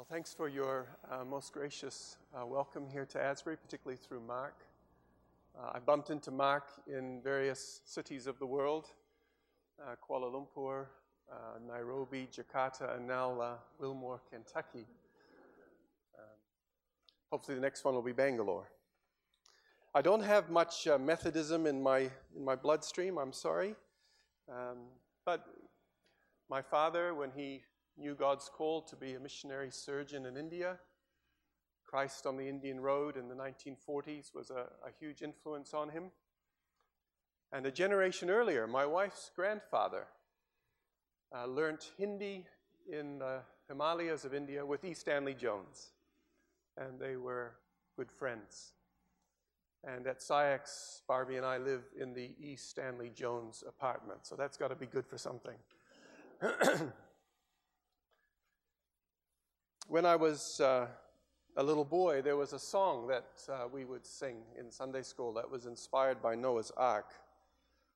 Well, thanks for your uh, most gracious uh, welcome here to Asbury, particularly through Mark. Uh, I bumped into Mark in various cities of the world uh, Kuala Lumpur, uh, Nairobi, Jakarta, and now uh, Wilmore, Kentucky. Um, hopefully, the next one will be Bangalore. I don't have much Methodism in my, in my bloodstream, I'm sorry. Um, but my father, when he knew God's call to be a missionary surgeon in India. Christ on the Indian Road in the 1940s was a, a, huge influence on him. And a generation earlier, my wife's grandfather uh, learnt Hindi in the Himalayas of India with E. Stanley Jones. And they were good friends. And at SciEx, Barbie and I live in the E. Stanley Jones apartment. So that's got to be good for something. When I was uh, a little boy, there was a song that uh, we would sing in Sunday school that was inspired by Noah's Ark.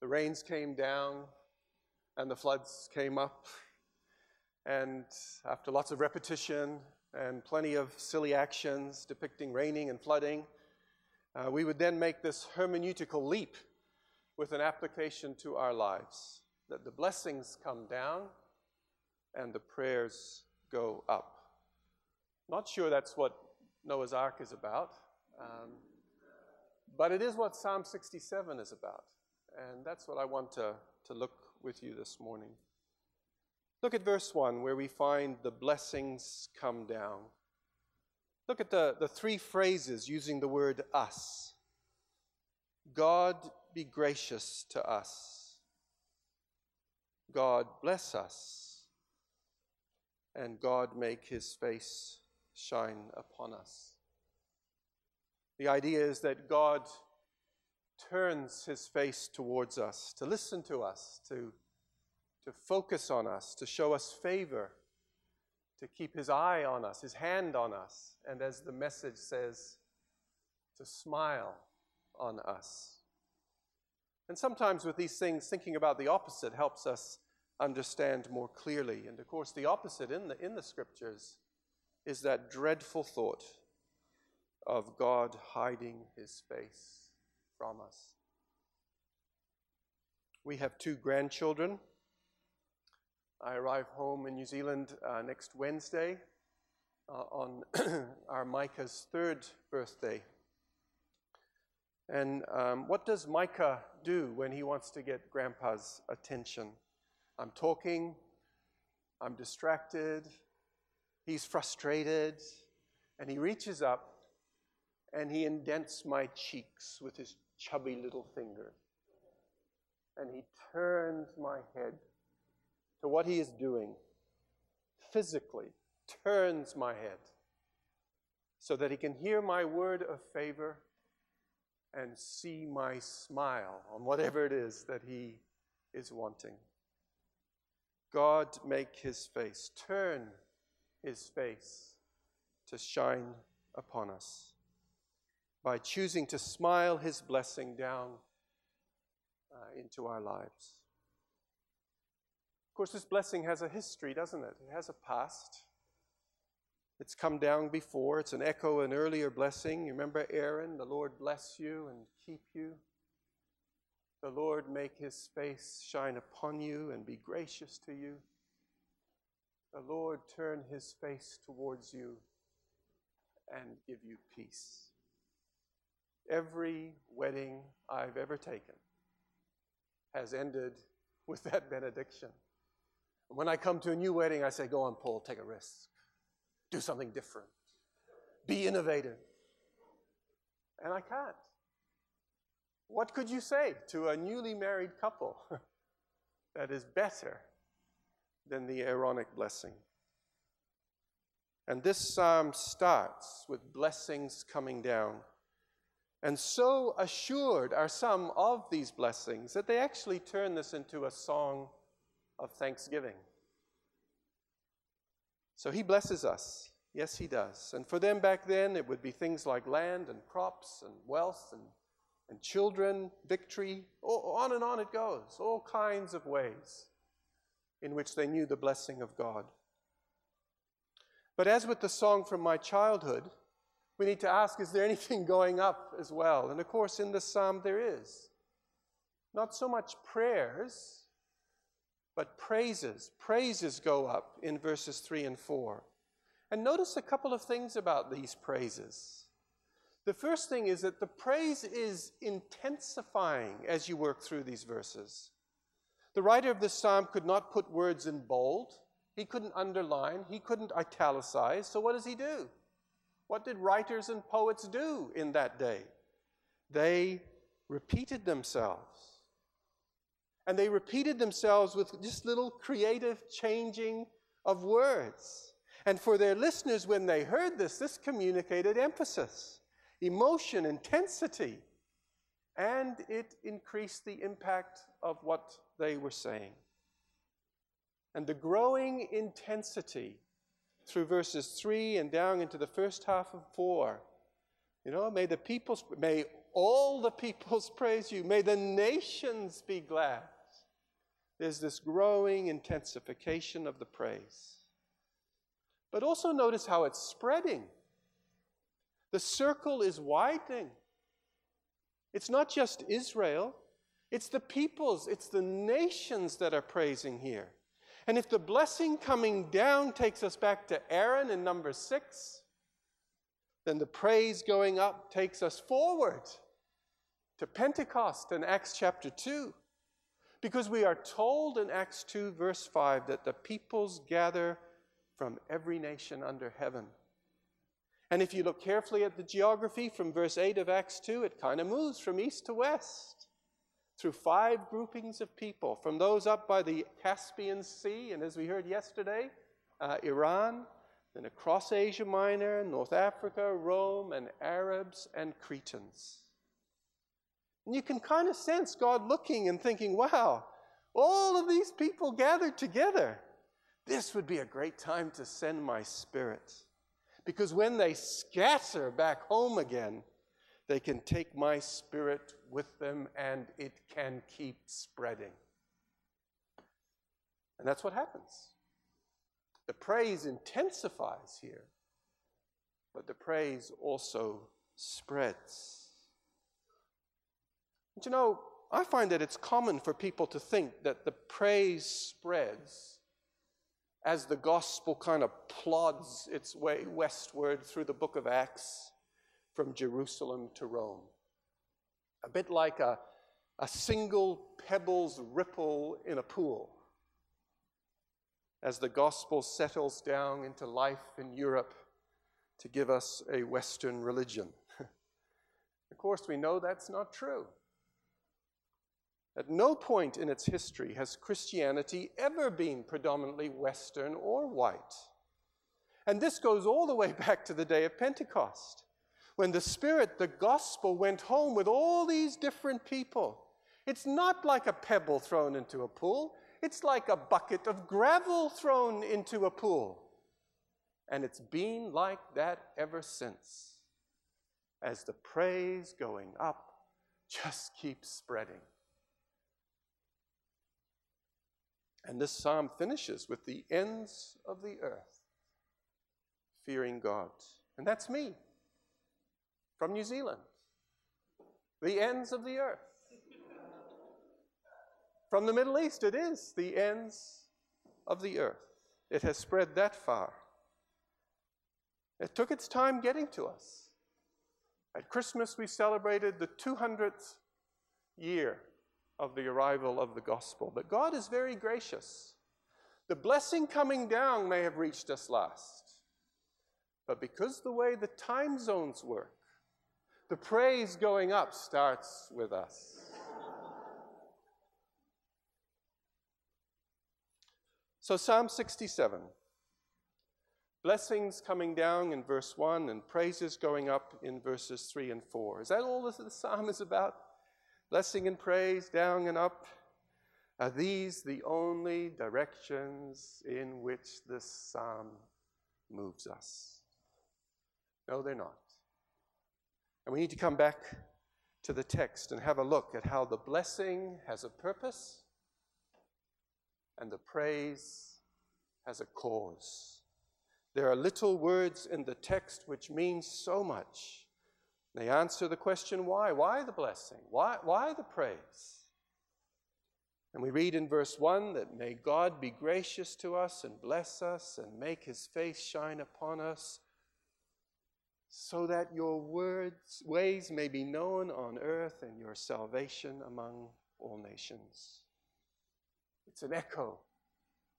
The rains came down and the floods came up. And after lots of repetition and plenty of silly actions depicting raining and flooding, uh, we would then make this hermeneutical leap with an application to our lives that the blessings come down and the prayers go up. Not sure that's what Noah's Ark is about, um, but it is what Psalm 67 is about. And that's what I want to, to look with you this morning. Look at verse 1, where we find the blessings come down. Look at the, the three phrases using the word us. God be gracious to us. God bless us. And God make his face shine upon us. The idea is that God turns his face towards us, to listen to us, to, to focus on us, to show us favor, to keep his eye on us, his hand on us, and as the message says, to smile on us. And sometimes with these things, thinking about the opposite helps us understand more clearly. And of course, the opposite in the, in the scriptures is that dreadful thought of God hiding his face from us. We have two grandchildren. I arrive home in New Zealand uh, next Wednesday uh, on our Micah's third birthday. And um, what does Micah do when he wants to get Grandpa's attention? I'm talking, I'm distracted, He's frustrated, and he reaches up and he indents my cheeks with his chubby little finger. And he turns my head to what he is doing physically, turns my head so that he can hear my word of favor and see my smile on whatever it is that he is wanting. God make his face turn his face to shine upon us by choosing to smile his blessing down uh, into our lives. Of course, this blessing has a history, doesn't it? It has a past. It's come down before. It's an echo, an earlier blessing. You remember Aaron? The Lord bless you and keep you. The Lord make his face shine upon you and be gracious to you the Lord turn his face towards you and give you peace. Every wedding I've ever taken has ended with that benediction. When I come to a new wedding, I say, Go on, Paul, take a risk. Do something different. Be innovative. And I can't. What could you say to a newly married couple that is better than the Aaronic blessing. And this psalm starts with blessings coming down. And so assured are some of these blessings that they actually turn this into a song of thanksgiving. So he blesses us. Yes, he does. And for them back then, it would be things like land and crops and wealth and, and children, victory. on and on it goes, all kinds of ways in which they knew the blessing of God. But as with the song from my childhood, we need to ask is there anything going up as well? And of course, in this psalm, there is. Not so much prayers, but praises. Praises go up in verses 3 and 4. And notice a couple of things about these praises. The first thing is that the praise is intensifying as you work through these verses. The writer of this psalm could not put words in bold, he couldn't underline, he couldn't italicize. So, what does he do? What did writers and poets do in that day? They repeated themselves. And they repeated themselves with just little creative changing of words. And for their listeners, when they heard this, this communicated emphasis, emotion, intensity, and it increased the impact of what they were saying. And the growing intensity through verses 3 and down into the first half of 4. You know, may the peoples, may all the peoples praise you. May the nations be glad. There's this growing intensification of the praise. But also notice how it's spreading. The circle is widening. It's not just Israel, it's the peoples, it's the nations that are praising here. And if the blessing coming down takes us back to Aaron in number six, then the praise going up takes us forward to Pentecost in Acts chapter 2. Because we are told in Acts 2, verse 5, that the peoples gather from every nation under heaven. And if you look carefully at the geography from verse 8 of Acts 2, it kind of moves from east to west through five groupings of people, from those up by the Caspian Sea, and as we heard yesterday, uh, Iran, then across Asia Minor, North Africa, Rome, and Arabs and Cretans. And you can kind of sense God looking and thinking, wow, all of these people gathered together. This would be a great time to send my spirit. Because when they scatter back home again, they can take my spirit with them and it can keep spreading. And that's what happens. The praise intensifies here, but the praise also spreads. And you know, I find that it's common for people to think that the praise spreads as the gospel kind of plods its way westward through the book of Acts from Jerusalem to Rome. A bit like a, a single pebble's ripple in a pool. As the gospel settles down into life in Europe to give us a Western religion. of course, we know that's not true. At no point in its history has Christianity ever been predominantly Western or white. And this goes all the way back to the day of Pentecost when the Spirit, the gospel, went home with all these different people. It's not like a pebble thrown into a pool, it's like a bucket of gravel thrown into a pool. And it's been like that ever since. As the praise going up just keeps spreading. And this psalm finishes with the ends of the earth fearing God. And that's me from New Zealand, the ends of the earth. From the Middle East, it is the ends of the earth. It has spread that far. It took its time getting to us. At Christmas, we celebrated the 200th year of the arrival of the gospel. But God is very gracious. The blessing coming down may have reached us last. But because the way the time zones work, the praise going up starts with us. So, Psalm 67 blessings coming down in verse 1 and praises going up in verses 3 and 4. Is that all this the psalm is about? Blessing and praise down and up? Are these the only directions in which this psalm moves us? No, they're not. And we need to come back to the text and have a look at how the blessing has a purpose and the praise has a cause. There are little words in the text which mean so much. They answer the question why? Why the blessing? Why, why the praise? And we read in verse 1 that may God be gracious to us and bless us and make his face shine upon us so that your words, ways may be known on earth and your salvation among all nations. It's an echo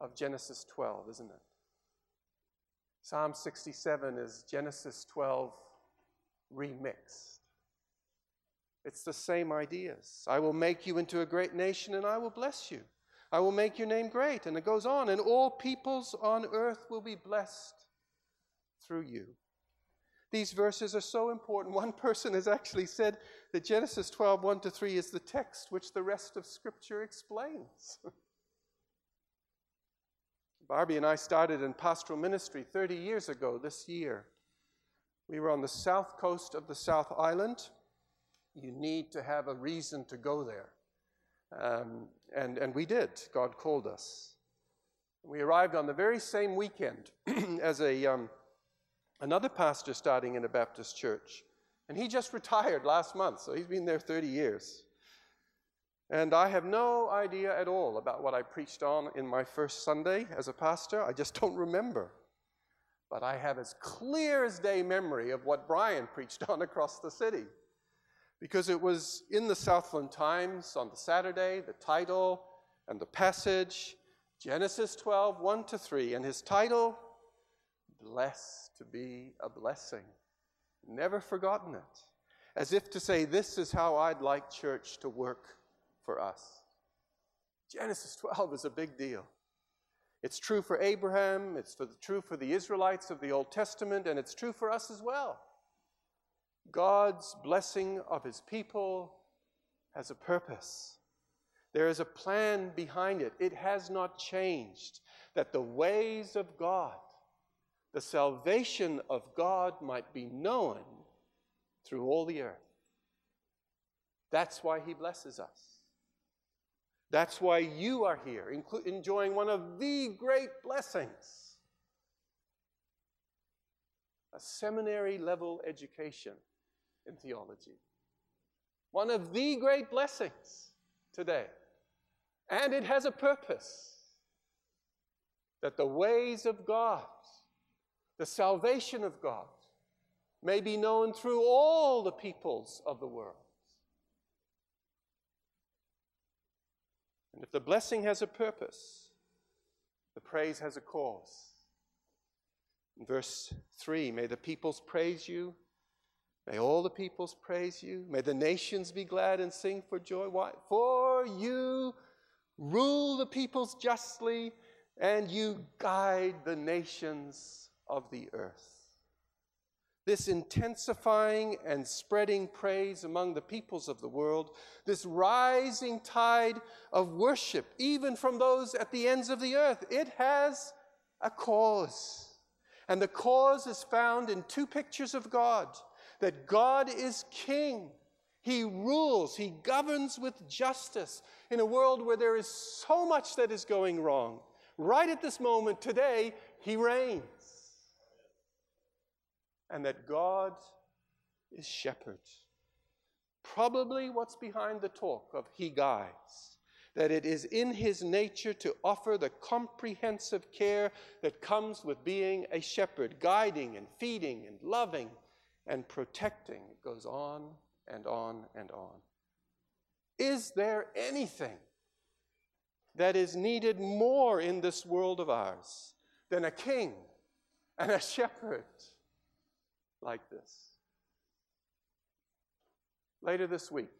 of Genesis 12, isn't it? Psalm 67 is Genesis 12 remixed. It's the same ideas. I will make you into a great nation and I will bless you. I will make your name great. And it goes on, and all peoples on earth will be blessed through you. These verses are so important. One person has actually said that Genesis 12, 1 to 3 is the text which the rest of Scripture explains. Barbie and I started in pastoral ministry 30 years ago this year. We were on the south coast of the South Island. You need to have a reason to go there. Um, and, and we did. God called us. We arrived on the very same weekend as a, um, another pastor starting in a Baptist church. And he just retired last month, so he's been there 30 years. And I have no idea at all about what I preached on in my first Sunday as a pastor. I just don't remember. But I have as clear as day memory of what Brian preached on across the city. Because it was in the Southland Times on the Saturday, the title and the passage, Genesis 12, 1 to 3. And his title, Blessed to be a Blessing. Never forgotten it. As if to say, This is how I'd like church to work for us. Genesis 12 is a big deal. It's true for Abraham, it's for the, true for the Israelites of the Old Testament, and it's true for us as well. God's blessing of his people has a purpose. There is a plan behind it. It has not changed. That the ways of God, the salvation of God might be known through all the earth. That's why he blesses us. That's why you are here, enjoying one of the great blessings a seminary level education in theology. One of the great blessings today. And it has a purpose that the ways of God, the salvation of God, may be known through all the peoples of the world. And if the blessing has a purpose, the praise has a cause. In verse 3 May the peoples praise you. May all the peoples praise you. May the nations be glad and sing for joy. Why? For you rule the peoples justly and you guide the nations of the earth. This intensifying and spreading praise among the peoples of the world, this rising tide of worship, even from those at the ends of the earth, it has a cause. And the cause is found in two pictures of God that God is king. He rules, he governs with justice in a world where there is so much that is going wrong. Right at this moment, today, he reigns and that God is shepherd. Probably what's behind the talk of he guides, that it is in his nature to offer the comprehensive care that comes with being a shepherd, guiding and feeding and loving and protecting. It goes on and on and on. Is there anything that is needed more in this world of ours than a king and a shepherd? Like this. Later this week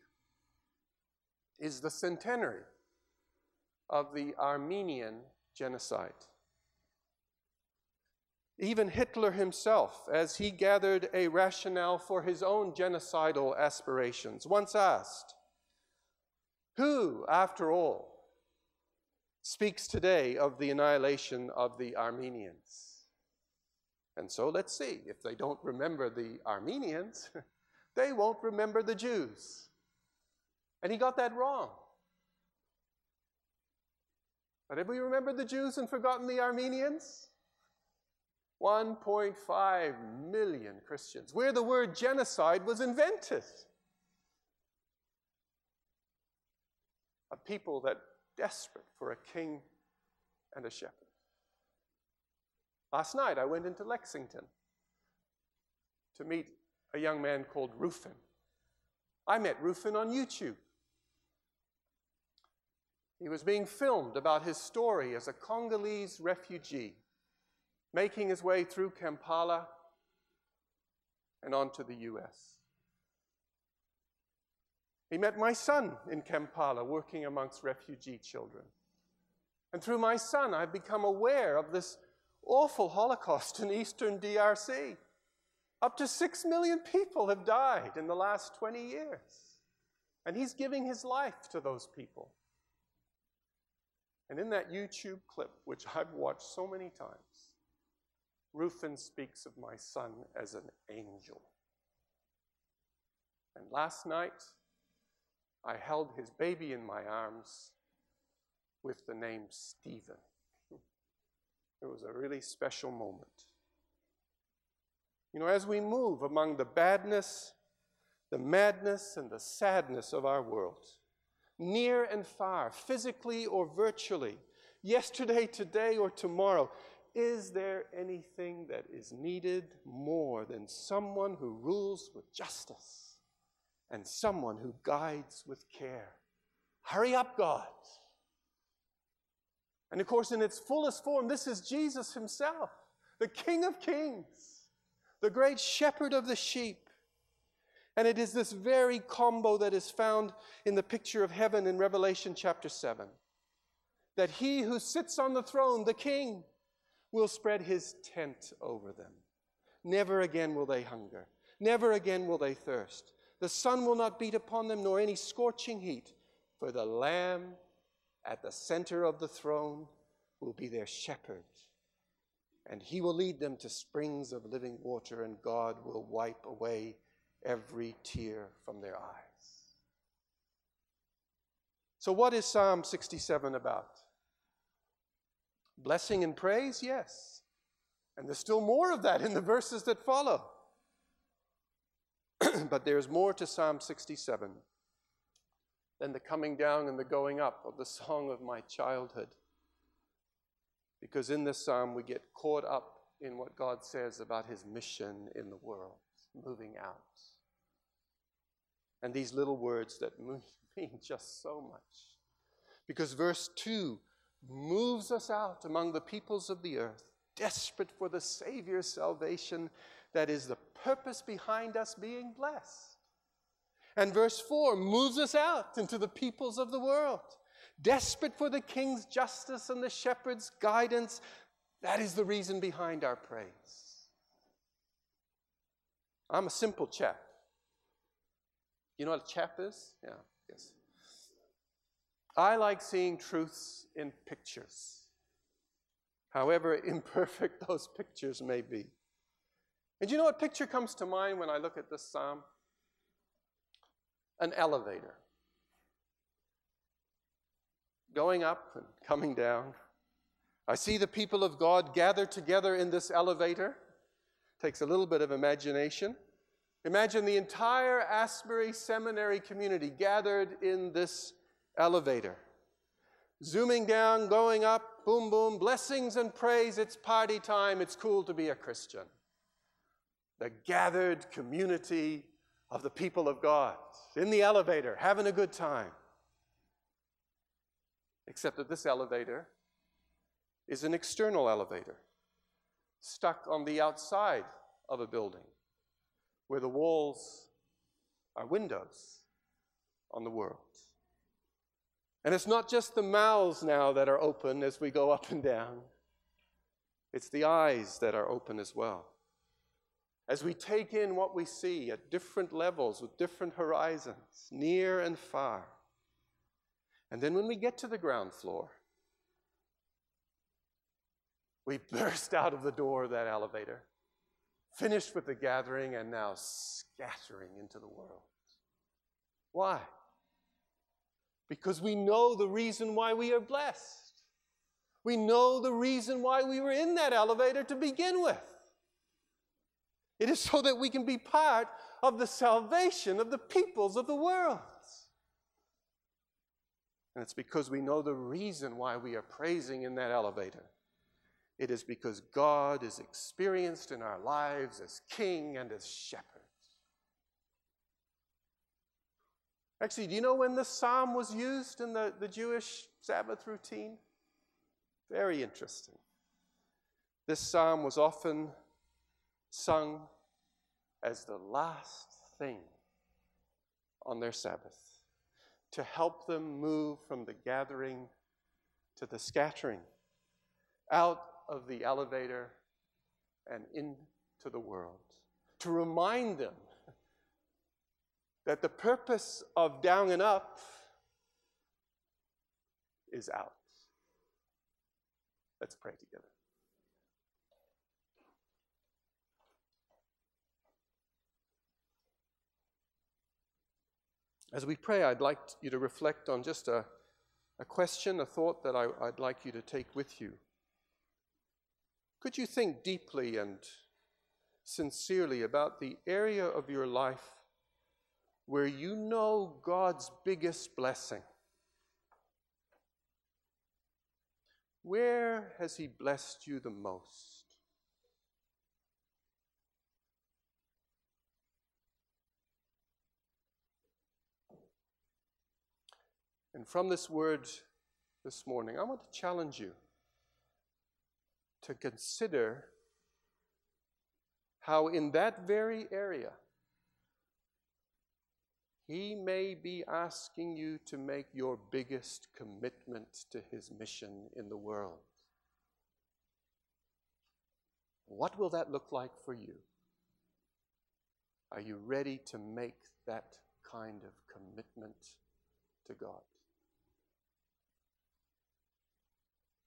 is the centenary of the Armenian genocide. Even Hitler himself, as he gathered a rationale for his own genocidal aspirations, once asked, Who, after all, speaks today of the annihilation of the Armenians? And so let's see. If they don't remember the Armenians, they won't remember the Jews. And he got that wrong. But have we remembered the Jews and forgotten the Armenians? 1.5 million Christians, where the word genocide was invented. A people that desperate for a king and a shepherd. Last night I went into Lexington to meet a young man called Rufin. I met Rufin on YouTube. He was being filmed about his story as a Congolese refugee making his way through Kampala and on to the US. He met my son in Kampala working amongst refugee children. And through my son, I've become aware of this awful Holocaust in eastern DRC. Up to six million people have died in the last 20 years. And he's giving his life to those people. And in that YouTube clip, which I've watched so many times, Rufin speaks of my son as an angel. And last night, I held his baby in my arms with the name Stephen. It was a really special moment. You know, as we move among the badness, the madness, and the sadness of our world, near and far, physically or virtually, yesterday, today, or tomorrow, is there anything that is needed more than someone who rules with justice and someone who guides with care? Hurry up, God. And of course, in its fullest form, this is Jesus himself, the King of Kings, the great shepherd of the sheep. And it is this very combo that is found in the picture of heaven in Revelation chapter 7 that he who sits on the throne, the King, will spread his tent over them. Never again will they hunger. Never again will they thirst. The sun will not beat upon them, nor any scorching heat, for the Lamb at the center of the throne will be their shepherd. And he will lead them to springs of living water, and God will wipe away every tear from their eyes. So, what is Psalm 67 about? Blessing and praise, yes. And there's still more of that in the verses that follow. but there's more to Psalm 67 than the coming down and the going up of the song of my childhood. Because in this psalm, we get caught up in what God says about his mission in the world, moving out. And these little words that mean just so much. Because verse 2 moves us out among the peoples of the earth, desperate for the Savior's salvation that is the purpose behind us being blessed. And verse 4 moves us out into the peoples of the world, desperate for the king's justice and the shepherd's guidance. That is the reason behind our praise. I'm a simple chap. You know what a chap is? Yeah, yes. I like seeing truths in pictures, however imperfect those pictures may be. And you know what picture comes to mind when I look at this psalm? An elevator. Going up and coming down. I see the people of God gathered together in this elevator. Takes a little bit of imagination. Imagine the entire Asbury Seminary community gathered in this elevator. Zooming down, going up, boom, boom, blessings and praise. It's party time. It's cool to be a Christian. The gathered community of the people of God in the elevator, having a good time. Except that this elevator is an external elevator, stuck on the outside of a building, where the walls are windows on the world. And it's not just the mouths now that are open as we go up and down, it's the eyes that are open as well. As we take in what we see at different levels with different horizons, near and far. And then when we get to the ground floor, we burst out of the door of that elevator, finished with the gathering, and now scattering into the world. Why? because we know the reason why we are blessed. We know the reason why we were in that elevator to begin with. It is so that we can be part of the salvation of the peoples of the world. And it's because we know the reason why we are praising in that elevator. It is because God is experienced in our lives as King and as Shepherd. Actually, do you know when this psalm was used in the, the Jewish Sabbath routine? Very interesting. This psalm was often sung as the last thing on their Sabbath to help them move from the gathering to the scattering, out of the elevator and into the world, to remind them that the purpose of down and up is out. Let's pray together. As we pray, I'd like you to reflect on just a, a question, a thought that I, I'd like you to take with you. Could you think deeply and sincerely about the area of your life where you know God's biggest blessing? Where has He blessed you the most? And from this word this morning, I want to challenge you to consider how, in that very area, he may be asking you to make your biggest commitment to His mission in the world. What will that look like for you? Are you ready to make that kind of commitment to God?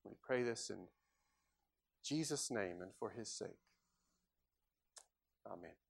We pray this in Jesus' name and for His sake. Amen.